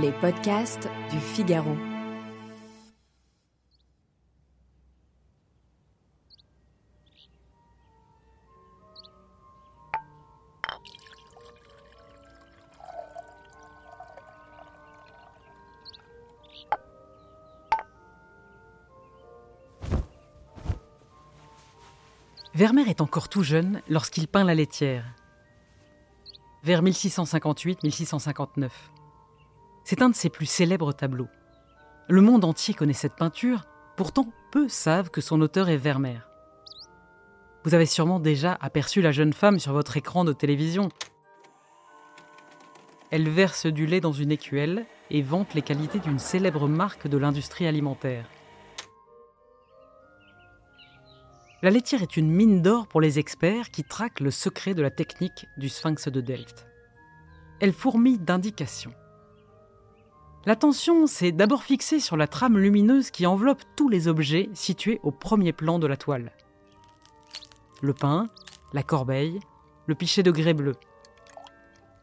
Les podcasts du Figaro. Vermeer est encore tout jeune lorsqu'il peint la laitière. Vers 1658-1659. C'est un de ses plus célèbres tableaux. Le monde entier connaît cette peinture, pourtant peu savent que son auteur est Vermeer. Vous avez sûrement déjà aperçu la jeune femme sur votre écran de télévision. Elle verse du lait dans une écuelle et vante les qualités d'une célèbre marque de l'industrie alimentaire. La laitière est une mine d'or pour les experts qui traquent le secret de la technique du sphinx de Delft. Elle fourmille d'indications. L'attention s'est d'abord fixée sur la trame lumineuse qui enveloppe tous les objets situés au premier plan de la toile. Le pain, la corbeille, le pichet de grès bleu.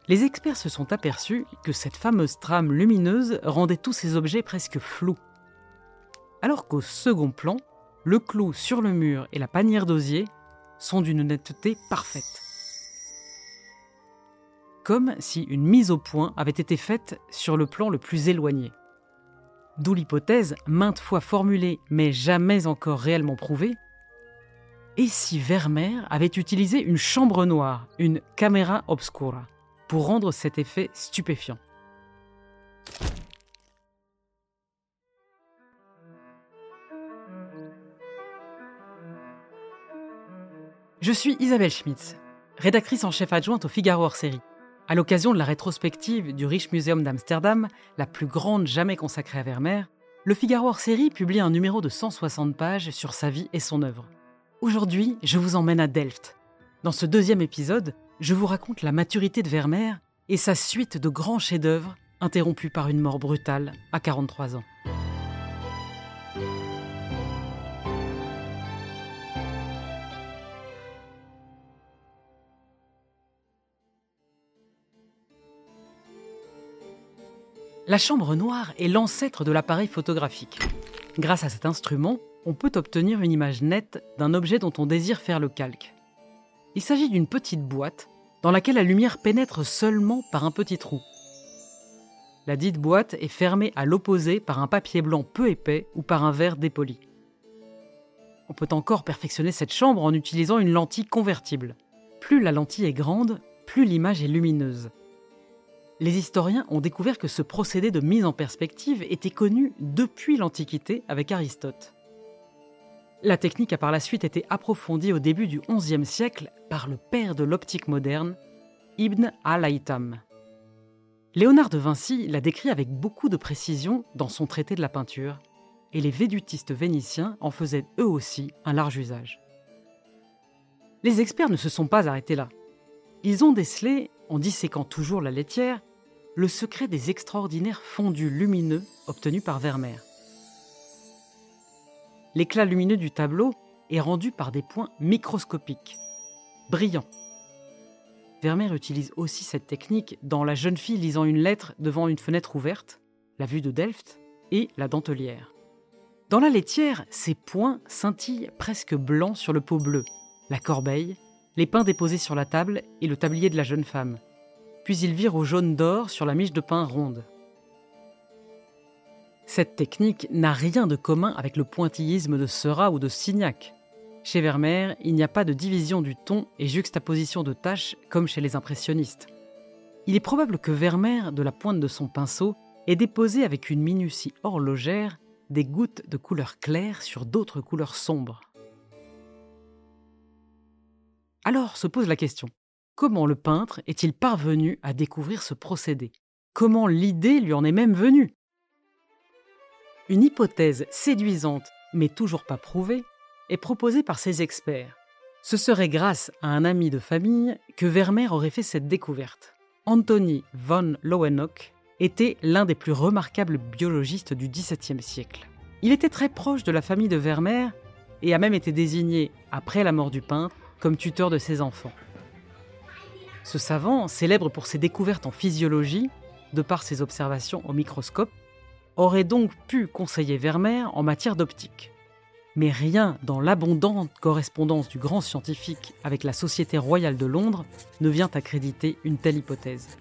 Les experts se sont aperçus que cette fameuse trame lumineuse rendait tous ces objets presque flous. Alors qu'au second plan, le clou sur le mur et la panière d'osier sont d'une netteté parfaite. Comme si une mise au point avait été faite sur le plan le plus éloigné. D'où l'hypothèse, maintes fois formulée mais jamais encore réellement prouvée, et si Vermeer avait utilisé une chambre noire, une camera obscura, pour rendre cet effet stupéfiant? Je suis Isabelle Schmitz, rédactrice en chef adjointe au Figaro hors série. À l'occasion de la rétrospective du Rijksmuseum d'Amsterdam, la plus grande jamais consacrée à Vermeer, le Figaro hors série publie un numéro de 160 pages sur sa vie et son œuvre. Aujourd'hui, je vous emmène à Delft. Dans ce deuxième épisode, je vous raconte la maturité de Vermeer et sa suite de grands chefs-d'œuvre interrompus par une mort brutale à 43 ans. La chambre noire est l'ancêtre de l'appareil photographique. Grâce à cet instrument, on peut obtenir une image nette d'un objet dont on désire faire le calque. Il s'agit d'une petite boîte dans laquelle la lumière pénètre seulement par un petit trou. La dite boîte est fermée à l'opposé par un papier blanc peu épais ou par un verre dépoli. On peut encore perfectionner cette chambre en utilisant une lentille convertible. Plus la lentille est grande, plus l'image est lumineuse les historiens ont découvert que ce procédé de mise en perspective était connu depuis l'Antiquité avec Aristote. La technique a par la suite été approfondie au début du XIe siècle par le père de l'optique moderne, Ibn al-Haytham. Léonard de Vinci l'a décrit avec beaucoup de précision dans son traité de la peinture, et les védutistes vénitiens en faisaient eux aussi un large usage. Les experts ne se sont pas arrêtés là. Ils ont décelé, en disséquant toujours la laitière, le secret des extraordinaires fondus lumineux obtenus par Vermeer. L'éclat lumineux du tableau est rendu par des points microscopiques, brillants. Vermeer utilise aussi cette technique dans La jeune fille lisant une lettre devant une fenêtre ouverte, la vue de Delft, et La dentelière. Dans la laitière, ces points scintillent presque blancs sur le pot bleu, la corbeille, les pains déposés sur la table et le tablier de la jeune femme, puis il vire au jaune d'or sur la miche de pain ronde. Cette technique n'a rien de commun avec le pointillisme de Seurat ou de Signac. Chez Vermeer, il n'y a pas de division du ton et juxtaposition de tâches comme chez les impressionnistes. Il est probable que Vermeer, de la pointe de son pinceau, ait déposé avec une minutie horlogère des gouttes de couleur claire sur d'autres couleurs sombres. Alors se pose la question, Comment le peintre est-il parvenu à découvrir ce procédé? Comment l'idée lui en est même venue? Une hypothèse séduisante, mais toujours pas prouvée, est proposée par ses experts. Ce serait grâce à un ami de famille que Vermeer aurait fait cette découverte. Anthony von Leeuwenhoek était l'un des plus remarquables biologistes du XVIIe siècle. Il était très proche de la famille de Vermeer et a même été désigné, après la mort du peintre, comme tuteur de ses enfants. Ce savant, célèbre pour ses découvertes en physiologie, de par ses observations au microscope, aurait donc pu conseiller Vermeer en matière d'optique. Mais rien dans l'abondante correspondance du grand scientifique avec la Société royale de Londres ne vient accréditer une telle hypothèse.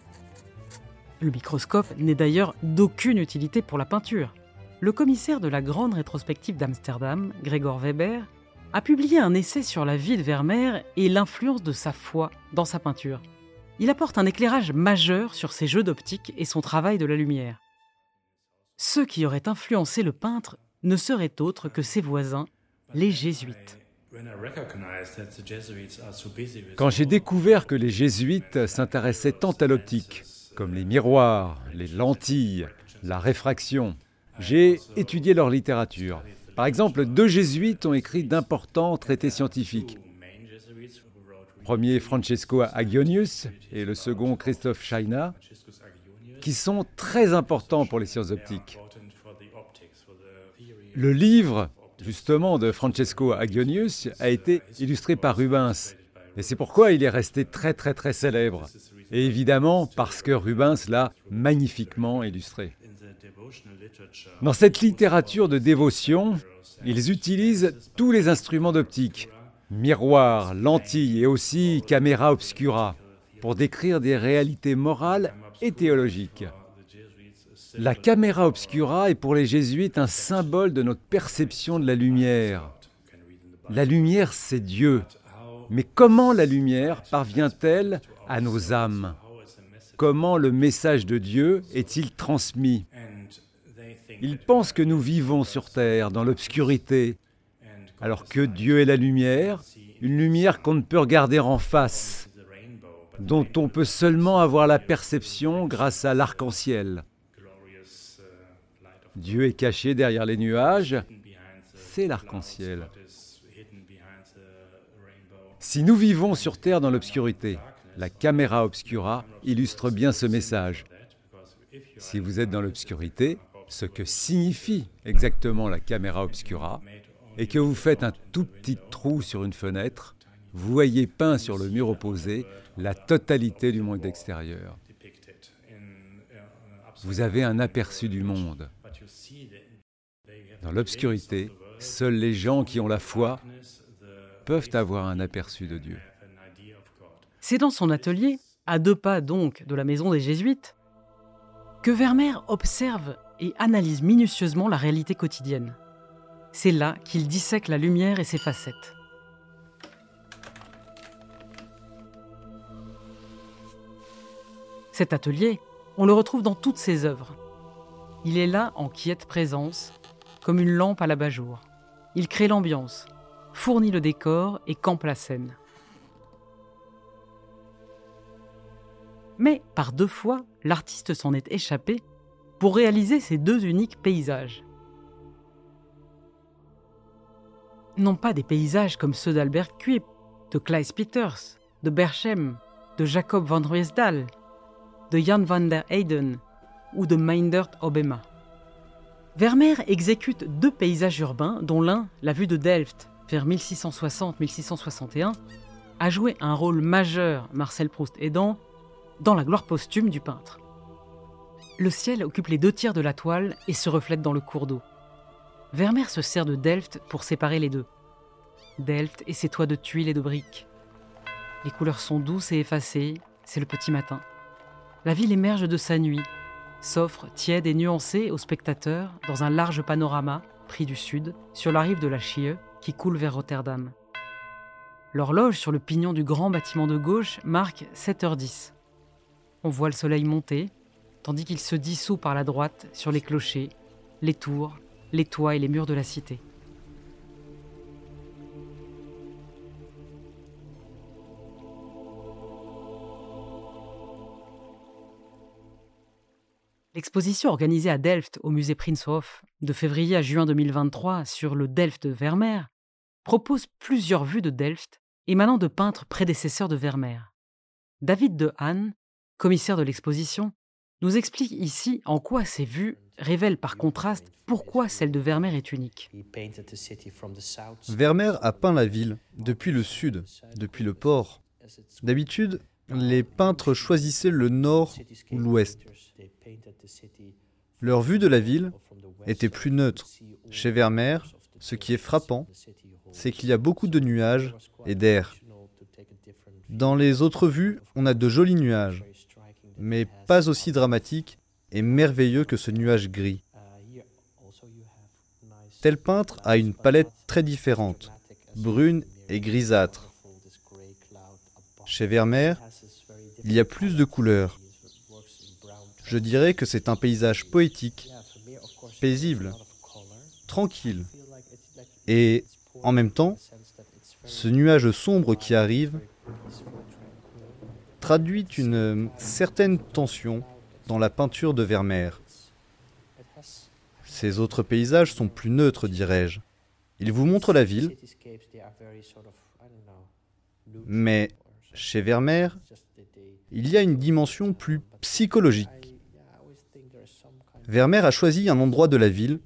Le microscope n'est d'ailleurs d'aucune utilité pour la peinture. Le commissaire de la grande rétrospective d'Amsterdam, Gregor Weber, a publié un essai sur la vie de Vermeer et l'influence de sa foi dans sa peinture. Il apporte un éclairage majeur sur ses jeux d'optique et son travail de la lumière. Ceux qui auraient influencé le peintre ne seraient autres que ses voisins, les jésuites. Quand j'ai découvert que les jésuites s'intéressaient tant à l'optique, comme les miroirs, les lentilles, la réfraction, j'ai étudié leur littérature. Par exemple, deux jésuites ont écrit d'importants traités scientifiques. Le premier Francesco Agionius et le second Christophe Scheiner, qui sont très importants pour les sciences optiques. Le livre, justement, de Francesco Agionius a été illustré par Rubens. Et c'est pourquoi il est resté très très très célèbre. Et évidemment parce que Rubens l'a magnifiquement illustré. Dans cette littérature de dévotion, ils utilisent tous les instruments d'optique, miroirs, lentilles et aussi caméra obscura, pour décrire des réalités morales et théologiques. La caméra obscura est pour les jésuites un symbole de notre perception de la lumière. La lumière, c'est Dieu. Mais comment la lumière parvient-elle à nos âmes? Comment le message de Dieu est-il transmis? Ils pensent que nous vivons sur Terre, dans l'obscurité, alors que Dieu est la lumière, une lumière qu'on ne peut regarder en face, dont on peut seulement avoir la perception grâce à l'arc-en-ciel. Dieu est caché derrière les nuages, c'est l'arc-en-ciel. Si nous vivons sur Terre dans l'obscurité, la caméra obscura illustre bien ce message. Si vous êtes dans l'obscurité, ce que signifie exactement la caméra obscura, et que vous faites un tout petit trou sur une fenêtre, vous voyez peint sur le mur opposé la totalité du monde extérieur. Vous avez un aperçu du monde. Dans l'obscurité, seuls les gens qui ont la foi peuvent avoir un aperçu de Dieu. C'est dans son atelier, à deux pas donc de la maison des Jésuites, que Vermeer observe et analyse minutieusement la réalité quotidienne. C'est là qu'il dissèque la lumière et ses facettes. Cet atelier, on le retrouve dans toutes ses œuvres. Il est là en quiète présence, comme une lampe à l'abat-jour. Il crée l'ambiance, fournit le décor et campe la scène. Mais par deux fois, l'artiste s'en est échappé pour réaliser ces deux uniques paysages. Non pas des paysages comme ceux d'Albert Cuyp, de Klaes Peters, de Berchem, de Jacob van Ruysdael, de Jan van der Heyden ou de Meindert Obema. Vermeer exécute deux paysages urbains, dont l'un, la vue de Delft, vers 1660-1661, a joué un rôle majeur, Marcel Proust aidant, dans la gloire posthume du peintre. Le ciel occupe les deux tiers de la toile et se reflète dans le cours d'eau. Vermeer se sert de Delft pour séparer les deux. Delft et ses toits de tuiles et de briques. Les couleurs sont douces et effacées, c'est le petit matin. La ville émerge de sa nuit, s'offre tiède et nuancée aux spectateurs dans un large panorama, pris du sud, sur la rive de la Chie, qui coule vers Rotterdam. L'horloge sur le pignon du grand bâtiment de gauche marque 7h10. On voit le soleil monter, tandis qu'il se dissout par la droite sur les clochers, les tours, les toits et les murs de la cité. L'exposition organisée à Delft au musée Prinzhof de février à juin 2023 sur le Delft de Vermeer propose plusieurs vues de Delft émanant de peintres prédécesseurs de Vermeer. David de Hahn, commissaire de l'exposition, nous explique ici en quoi ces vues révèlent par contraste pourquoi celle de Vermeer est unique. Vermeer a peint la ville depuis le sud, depuis le port. D'habitude, les peintres choisissaient le nord ou l'ouest. Leur vue de la ville était plus neutre. Chez Vermeer, ce qui est frappant, c'est qu'il y a beaucoup de nuages et d'air. Dans les autres vues, on a de jolis nuages, mais pas aussi dramatiques et merveilleux que ce nuage gris. Tel peintre a une palette très différente, brune et grisâtre. Chez Vermeer, il y a plus de couleurs. Je dirais que c'est un paysage poétique, paisible, tranquille. Et en même temps, ce nuage sombre qui arrive traduit une certaine tension dans la peinture de Vermeer. Ces autres paysages sont plus neutres, dirais-je. Ils vous montrent la ville, mais chez Vermeer, il y a une dimension plus psychologique. Vermeer a choisi un endroit de la ville,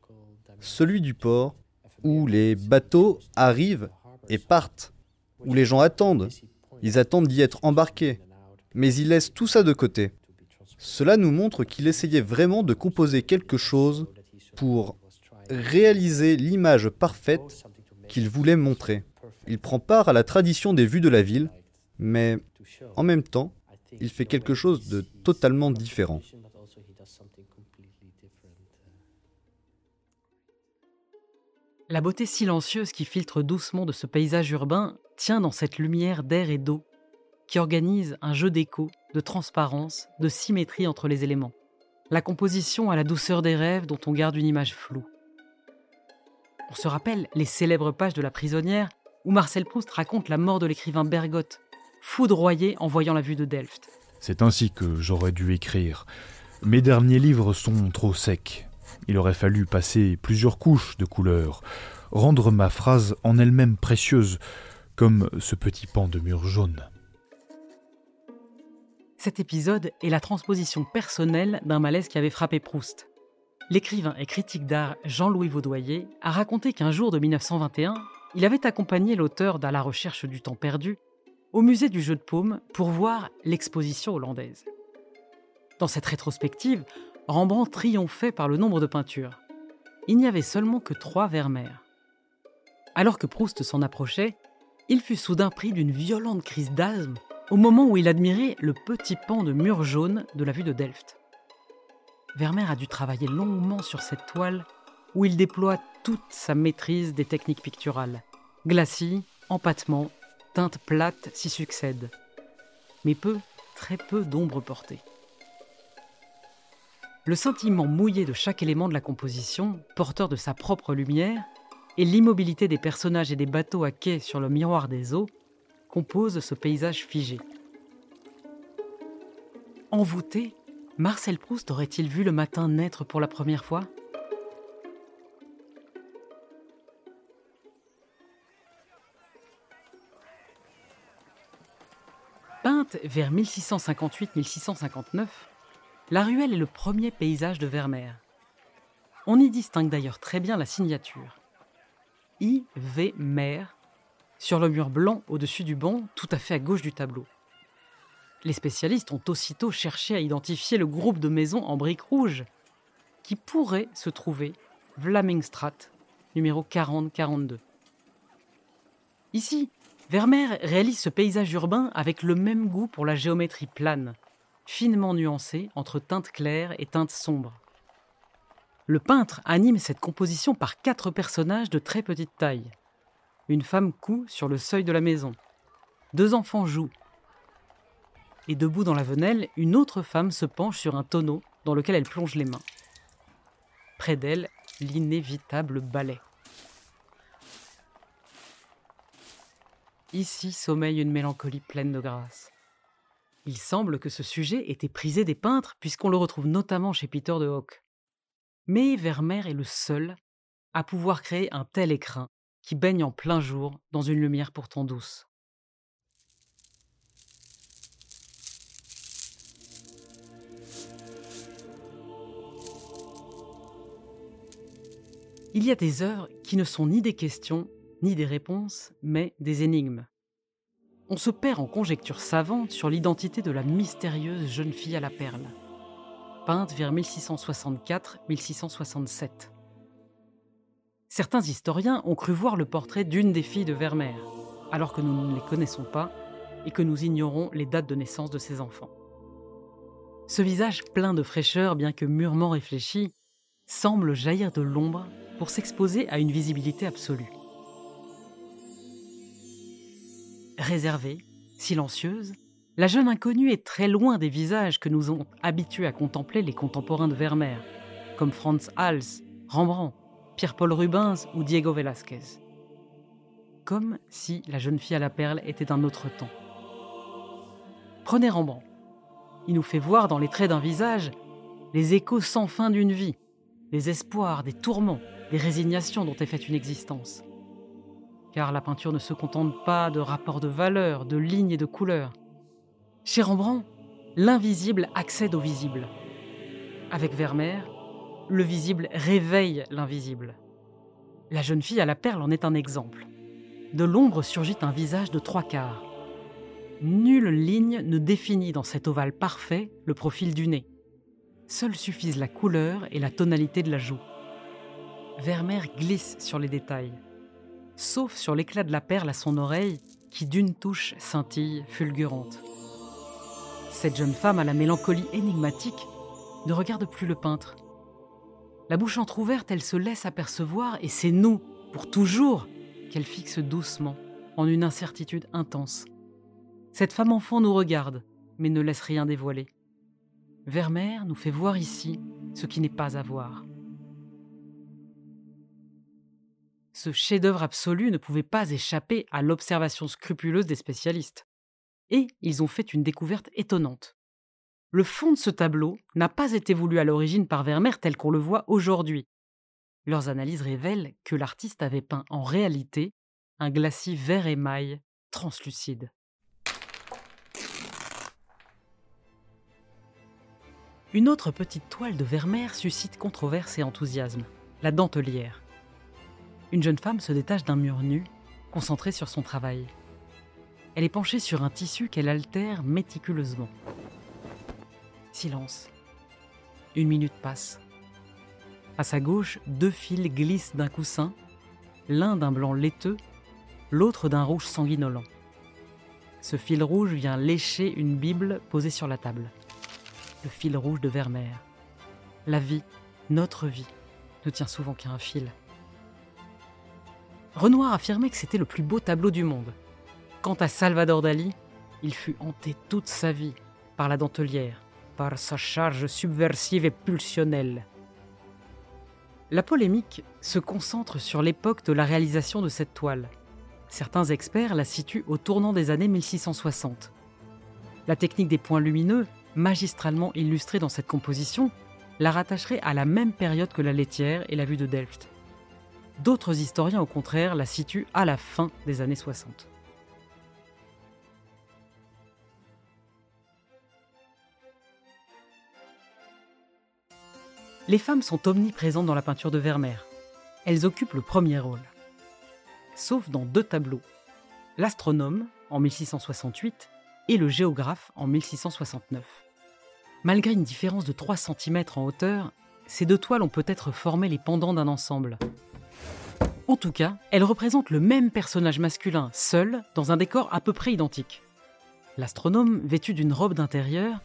celui du port, où les bateaux arrivent et partent, où les gens attendent. Ils attendent d'y être embarqués, mais il laisse tout ça de côté. Cela nous montre qu'il essayait vraiment de composer quelque chose pour réaliser l'image parfaite qu'il voulait montrer. Il prend part à la tradition des vues de la ville, mais en même temps, il fait quelque chose de totalement différent. La beauté silencieuse qui filtre doucement de ce paysage urbain tient dans cette lumière d'air et d'eau qui organise un jeu d'écho, de transparence, de symétrie entre les éléments. La composition a la douceur des rêves dont on garde une image floue. On se rappelle les célèbres pages de La prisonnière où Marcel Proust raconte la mort de l'écrivain Bergotte, foudroyé en voyant la vue de Delft. C'est ainsi que j'aurais dû écrire. Mes derniers livres sont trop secs. Il aurait fallu passer plusieurs couches de couleurs, rendre ma phrase en elle-même précieuse, comme ce petit pan de mur jaune. Cet épisode est la transposition personnelle d'un malaise qui avait frappé Proust. L'écrivain et critique d'art Jean-Louis Vaudoyer a raconté qu'un jour de 1921, il avait accompagné l'auteur d'À la recherche du temps perdu au musée du jeu de paume pour voir l'exposition hollandaise. Dans cette rétrospective, Rembrandt triomphait par le nombre de peintures. Il n'y avait seulement que trois Vermeer. Alors que Proust s'en approchait, il fut soudain pris d'une violente crise d'asthme au moment où il admirait le petit pan de mur jaune de la vue de Delft. Vermeer a dû travailler longuement sur cette toile où il déploie toute sa maîtrise des techniques picturales. Glacis, empattement, teintes plates s'y succèdent, mais peu, très peu d'ombre portée. Le sentiment mouillé de chaque élément de la composition, porteur de sa propre lumière, et l'immobilité des personnages et des bateaux à quai sur le miroir des eaux composent ce paysage figé. Envoûté, Marcel Proust aurait-il vu le matin naître pour la première fois? Peinte vers 1658-1659, la ruelle est le premier paysage de Vermeer. On y distingue d'ailleurs très bien la signature. I. V. Mer, sur le mur blanc au-dessus du banc, tout à fait à gauche du tableau. Les spécialistes ont aussitôt cherché à identifier le groupe de maisons en briques rouges qui pourrait se trouver Vlamingstrat, numéro 4042. Ici, Vermeer réalise ce paysage urbain avec le même goût pour la géométrie plane, finement nuancée entre teintes claires et teintes sombres. Le peintre anime cette composition par quatre personnages de très petite taille. Une femme coud sur le seuil de la maison. Deux enfants jouent. Et debout dans la venelle, une autre femme se penche sur un tonneau dans lequel elle plonge les mains. Près d'elle, l'inévitable balai. Ici sommeille une mélancolie pleine de grâce. Il semble que ce sujet était prisé des peintres puisqu'on le retrouve notamment chez Peter de Hock. Mais Vermeer est le seul à pouvoir créer un tel écrin qui baigne en plein jour dans une lumière pourtant douce. Il y a des œuvres qui ne sont ni des questions ni des réponses, mais des énigmes. on se perd en conjectures savantes sur l'identité de la mystérieuse jeune fille à la perle, peinte vers 1664-1667. Certains historiens ont cru voir le portrait d'une des filles de Vermeer, alors que nous ne les connaissons pas et que nous ignorons les dates de naissance de ses enfants. Ce visage plein de fraîcheur, bien que mûrement réfléchi, semble jaillir de l'ombre pour s'exposer à une visibilité absolue. Réservée, silencieuse, la jeune inconnue est très loin des visages que nous ont habitués à contempler les contemporains de Vermeer, comme Franz Hals, Rembrandt, Pierre-Paul Rubens ou Diego Velázquez. Comme si la jeune fille à la perle était d'un autre temps. Prenez Rembrandt. Il nous fait voir dans les traits d'un visage les échos sans fin d'une vie, les espoirs, des tourments, des résignations dont est faite une existence. Car la peinture ne se contente pas de rapports de valeurs, de lignes et de couleurs. Chez Rembrandt, l'invisible accède au visible. Avec Vermeer, le visible réveille l'invisible. La jeune fille à la perle en est un exemple. De l'ombre surgit un visage de trois quarts. Nulle ligne ne définit dans cet ovale parfait le profil du nez. Seules suffisent la couleur et la tonalité de la joue. Vermeer glisse sur les détails, sauf sur l'éclat de la perle à son oreille qui d'une touche scintille fulgurante. Cette jeune femme à la mélancolie énigmatique ne regarde plus le peintre. La bouche entr'ouverte, elle se laisse apercevoir et c'est nous, pour toujours, qu'elle fixe doucement, en une incertitude intense. Cette femme enfant nous regarde, mais ne laisse rien dévoiler. Vermeer nous fait voir ici ce qui n'est pas à voir. Ce chef-d'œuvre absolu ne pouvait pas échapper à l'observation scrupuleuse des spécialistes. Et ils ont fait une découverte étonnante. Le fond de ce tableau n'a pas été voulu à l'origine par Vermeer tel qu'on le voit aujourd'hui. Leurs analyses révèlent que l'artiste avait peint en réalité un glacis vert émail translucide. Une autre petite toile de Vermeer suscite controverse et enthousiasme, la dentelière. Une jeune femme se détache d'un mur nu, concentrée sur son travail. Elle est penchée sur un tissu qu'elle altère méticuleusement. Silence. Une minute passe. À sa gauche, deux fils glissent d'un coussin, l'un d'un blanc laiteux, l'autre d'un rouge sanguinolent. Ce fil rouge vient lécher une Bible posée sur la table le fil rouge de Vermeer. La vie, notre vie, ne tient souvent qu'à un fil. Renoir affirmait que c'était le plus beau tableau du monde. Quant à Salvador Dali, il fut hanté toute sa vie par la dentelière, par sa charge subversive et pulsionnelle. La polémique se concentre sur l'époque de la réalisation de cette toile. Certains experts la situent au tournant des années 1660. La technique des points lumineux magistralement illustrée dans cette composition, la rattacherait à la même période que la laitière et la vue de Delft. D'autres historiens, au contraire, la situent à la fin des années 60. Les femmes sont omniprésentes dans la peinture de Vermeer. Elles occupent le premier rôle. Sauf dans deux tableaux. L'astronome, en 1668, et le géographe en 1669. Malgré une différence de 3 cm en hauteur, ces deux toiles ont peut-être formé les pendants d'un ensemble. En tout cas, elles représentent le même personnage masculin, seul, dans un décor à peu près identique. L'astronome, vêtu d'une robe d'intérieur,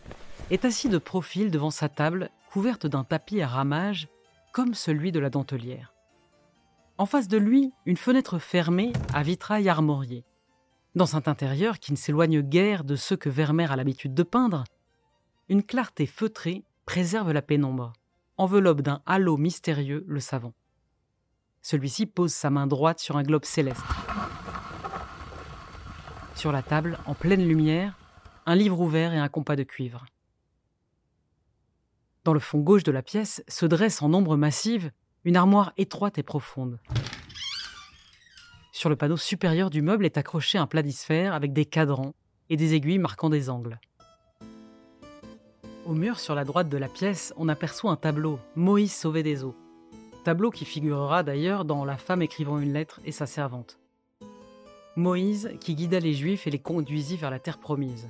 est assis de profil devant sa table, couverte d'un tapis à ramages, comme celui de la dentelière. En face de lui, une fenêtre fermée à vitrail armorié. Dans cet intérieur qui ne s'éloigne guère de ceux que Vermeer a l'habitude de peindre, une clarté feutrée préserve la pénombre, enveloppe d'un halo mystérieux le savant. Celui-ci pose sa main droite sur un globe céleste. Sur la table, en pleine lumière, un livre ouvert et un compas de cuivre. Dans le fond gauche de la pièce se dresse en ombre massive une armoire étroite et profonde. Sur le panneau supérieur du meuble est accroché un planisphère avec des cadrans et des aiguilles marquant des angles. Au mur sur la droite de la pièce, on aperçoit un tableau, Moïse sauvé des eaux. Tableau qui figurera d'ailleurs dans La femme écrivant une lettre et sa servante. Moïse qui guida les Juifs et les conduisit vers la terre promise.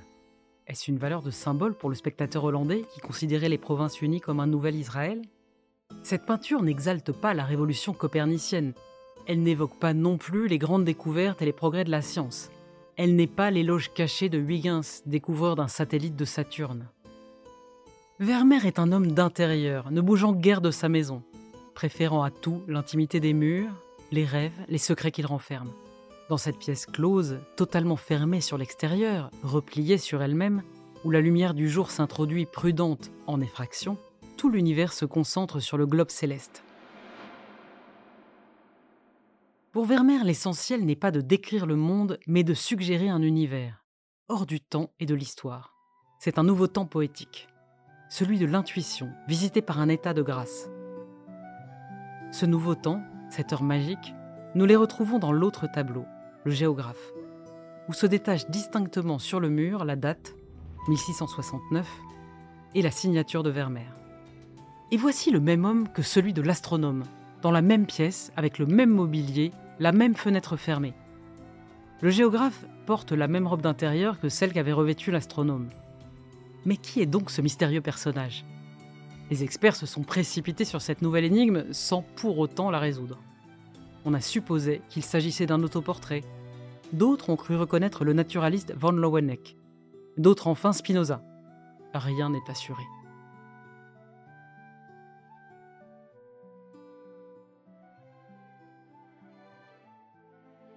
Est-ce une valeur de symbole pour le spectateur hollandais qui considérait les provinces unies comme un nouvel Israël? Cette peinture n'exalte pas la révolution copernicienne. Elle n'évoque pas non plus les grandes découvertes et les progrès de la science. Elle n'est pas l'éloge caché de Huygens, découvreur d'un satellite de Saturne. Vermeer est un homme d'intérieur, ne bougeant guère de sa maison, préférant à tout l'intimité des murs, les rêves, les secrets qu'il renferme. Dans cette pièce close, totalement fermée sur l'extérieur, repliée sur elle-même, où la lumière du jour s'introduit prudente en effraction, tout l'univers se concentre sur le globe céleste. Pour Vermeer, l'essentiel n'est pas de décrire le monde, mais de suggérer un univers, hors du temps et de l'histoire. C'est un nouveau temps poétique, celui de l'intuition, visité par un état de grâce. Ce nouveau temps, cette heure magique, nous les retrouvons dans l'autre tableau, le géographe, où se détache distinctement sur le mur la date, 1669, et la signature de Vermeer. Et voici le même homme que celui de l'astronome, dans la même pièce, avec le même mobilier, la même fenêtre fermée. Le géographe porte la même robe d'intérieur que celle qu'avait revêtue l'astronome. Mais qui est donc ce mystérieux personnage? Les experts se sont précipités sur cette nouvelle énigme sans pour autant la résoudre. On a supposé qu'il s'agissait d'un autoportrait. D'autres ont cru reconnaître le naturaliste von Loweneck. D'autres enfin Spinoza. Rien n'est assuré.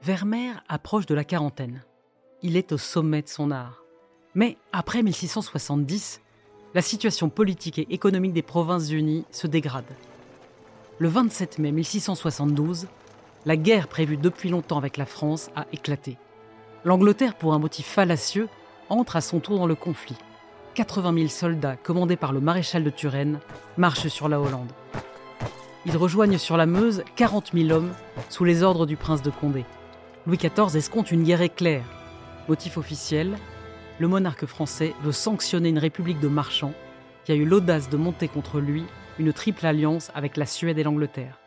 Vermeer approche de la quarantaine. Il est au sommet de son art. Mais après 1670, la situation politique et économique des Provinces unies se dégrade. Le 27 mai 1672, la guerre prévue depuis longtemps avec la France a éclaté. L'Angleterre, pour un motif fallacieux, entre à son tour dans le conflit. 80 000 soldats, commandés par le maréchal de Turenne, marchent sur la Hollande. Ils rejoignent sur la Meuse 40 000 hommes sous les ordres du prince de Condé. Louis XIV escompte une guerre éclair. Motif officiel, le monarque français veut sanctionner une république de marchands qui a eu l'audace de monter contre lui une triple alliance avec la Suède et l'Angleterre.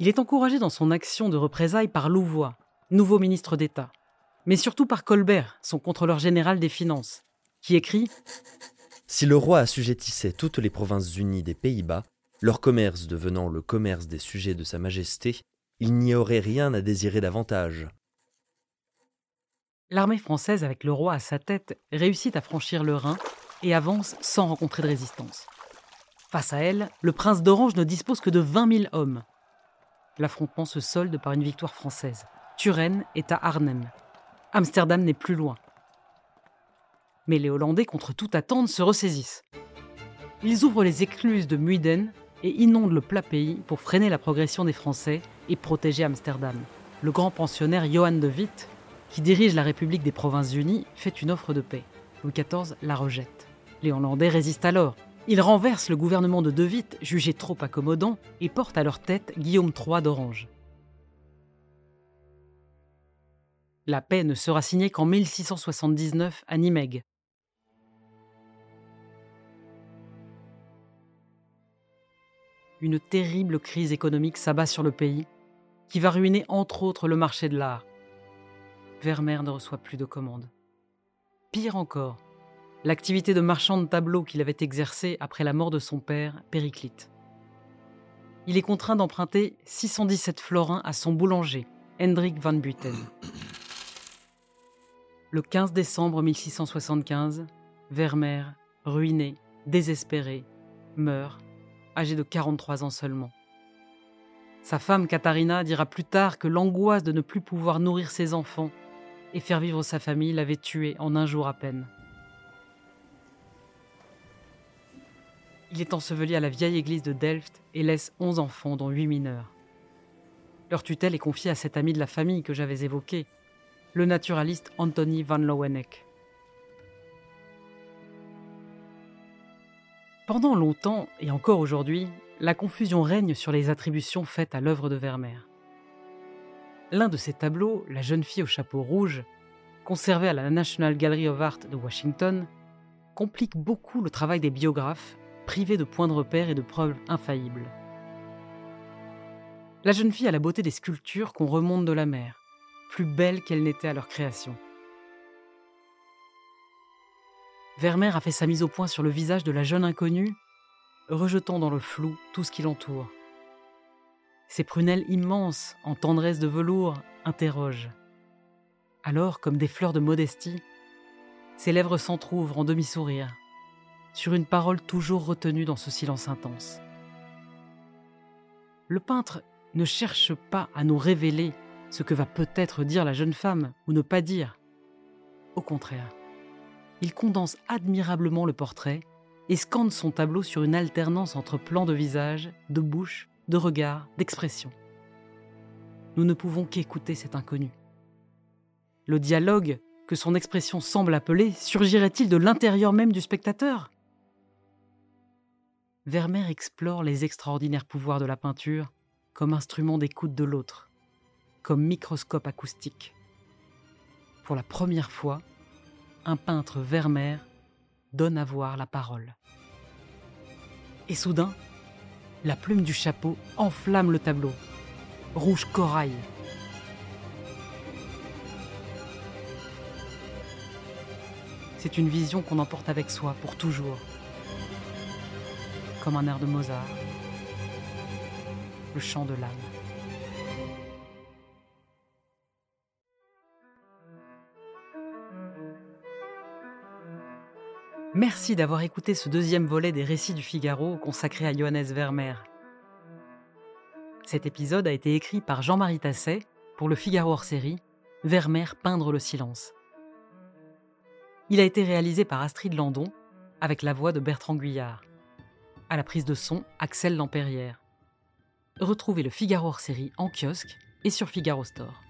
Il est encouragé dans son action de représailles par Louvois, nouveau ministre d'État, mais surtout par Colbert, son contrôleur général des finances, qui écrit Si le roi assujettissait toutes les provinces unies des Pays-Bas, leur commerce devenant le commerce des sujets de Sa Majesté, il n'y aurait rien à désirer davantage. L'armée française, avec le roi à sa tête, réussit à franchir le Rhin et avance sans rencontrer de résistance. Face à elle, le prince d'Orange ne dispose que de 20 000 hommes. L'affrontement se solde par une victoire française. Turenne est à Arnhem. Amsterdam n'est plus loin. Mais les Hollandais, contre toute attente, se ressaisissent. Ils ouvrent les écluses de Muiden et inondent le plat pays pour freiner la progression des Français et protéger Amsterdam. Le grand pensionnaire Johan de Witt, qui dirige la République des Provinces-Unies, fait une offre de paix. Louis XIV la rejette. Les Hollandais résistent alors. Ils renversent le gouvernement de De Witt, jugé trop accommodant, et portent à leur tête Guillaume III d'Orange. La paix ne sera signée qu'en 1679 à Nimègue. Une terrible crise économique s'abat sur le pays, qui va ruiner entre autres le marché de l'art. Vermeer ne reçoit plus de commandes. Pire encore, l'activité de marchand de tableaux qu'il avait exercée après la mort de son père, Périclite. Il est contraint d'emprunter 617 florins à son boulanger, Hendrik van Buiten. Le 15 décembre 1675, Vermeer, ruiné, désespéré, meurt, âgé de 43 ans seulement. Sa femme Katharina dira plus tard que l'angoisse de ne plus pouvoir nourrir ses enfants et faire vivre sa famille l'avait tué en un jour à peine. Il est enseveli à la vieille église de Delft et laisse onze enfants, dont huit mineurs. Leur tutelle est confiée à cet ami de la famille que j'avais évoqué, le naturaliste Anthony van Loweneck. Pendant longtemps, et encore aujourd'hui, la confusion règne sur les attributions faites à l'œuvre de Vermeer. L'un de ses tableaux, La jeune fille au chapeau rouge, conservé à la National Gallery of Art de Washington, complique beaucoup le travail des biographes, privés de points de repère et de preuves infaillibles. La jeune fille a la beauté des sculptures qu'on remonte de la mer. plus belles qu'elles n'étaient à leur création. Vermeer a fait sa mise au point sur le visage de la jeune inconnue, rejetant dans le flou tout ce qui l'entoure. Ses prunelles immenses, en tendresse de velours, interrogent. Alors, comme des fleurs de modestie, ses lèvres s'entr'ouvrent en demi-sourire, sur une parole toujours retenue dans ce silence intense. Le peintre ne cherche pas à nous révéler ce que va peut-être dire la jeune femme ou ne pas dire. Au contraire, il condense admirablement le portrait et scande son tableau sur une alternance entre plans de visage, de bouche, de regard, d'expression. Nous ne pouvons qu'écouter cet inconnu. Le dialogue que son expression semble appeler surgirait-il de l'intérieur même du spectateur? Vermeer explore les extraordinaires pouvoirs de la peinture comme instrument d'écoute de l'autre, comme microscope acoustique. Pour la première fois, un peintre Vermeer donne à voir la parole. Et soudain, la plume du chapeau enflamme le tableau. Rouge corail. C'est une vision qu'on emporte avec soi pour toujours. Comme un air de Mozart. Le chant de l'âme. Merci d'avoir écouté ce deuxième volet des récits du Figaro consacré à Johannes Vermeer. Cet épisode a été écrit par Jean-Marie Tasset pour le Figaro hors série Vermeer peindre le silence. Il a été réalisé par Astrid Landon avec la voix de Bertrand Guyard. À la prise de son, Axel Lampérière. Retrouvez le Figaro hors série en kiosque et sur Figaro Store.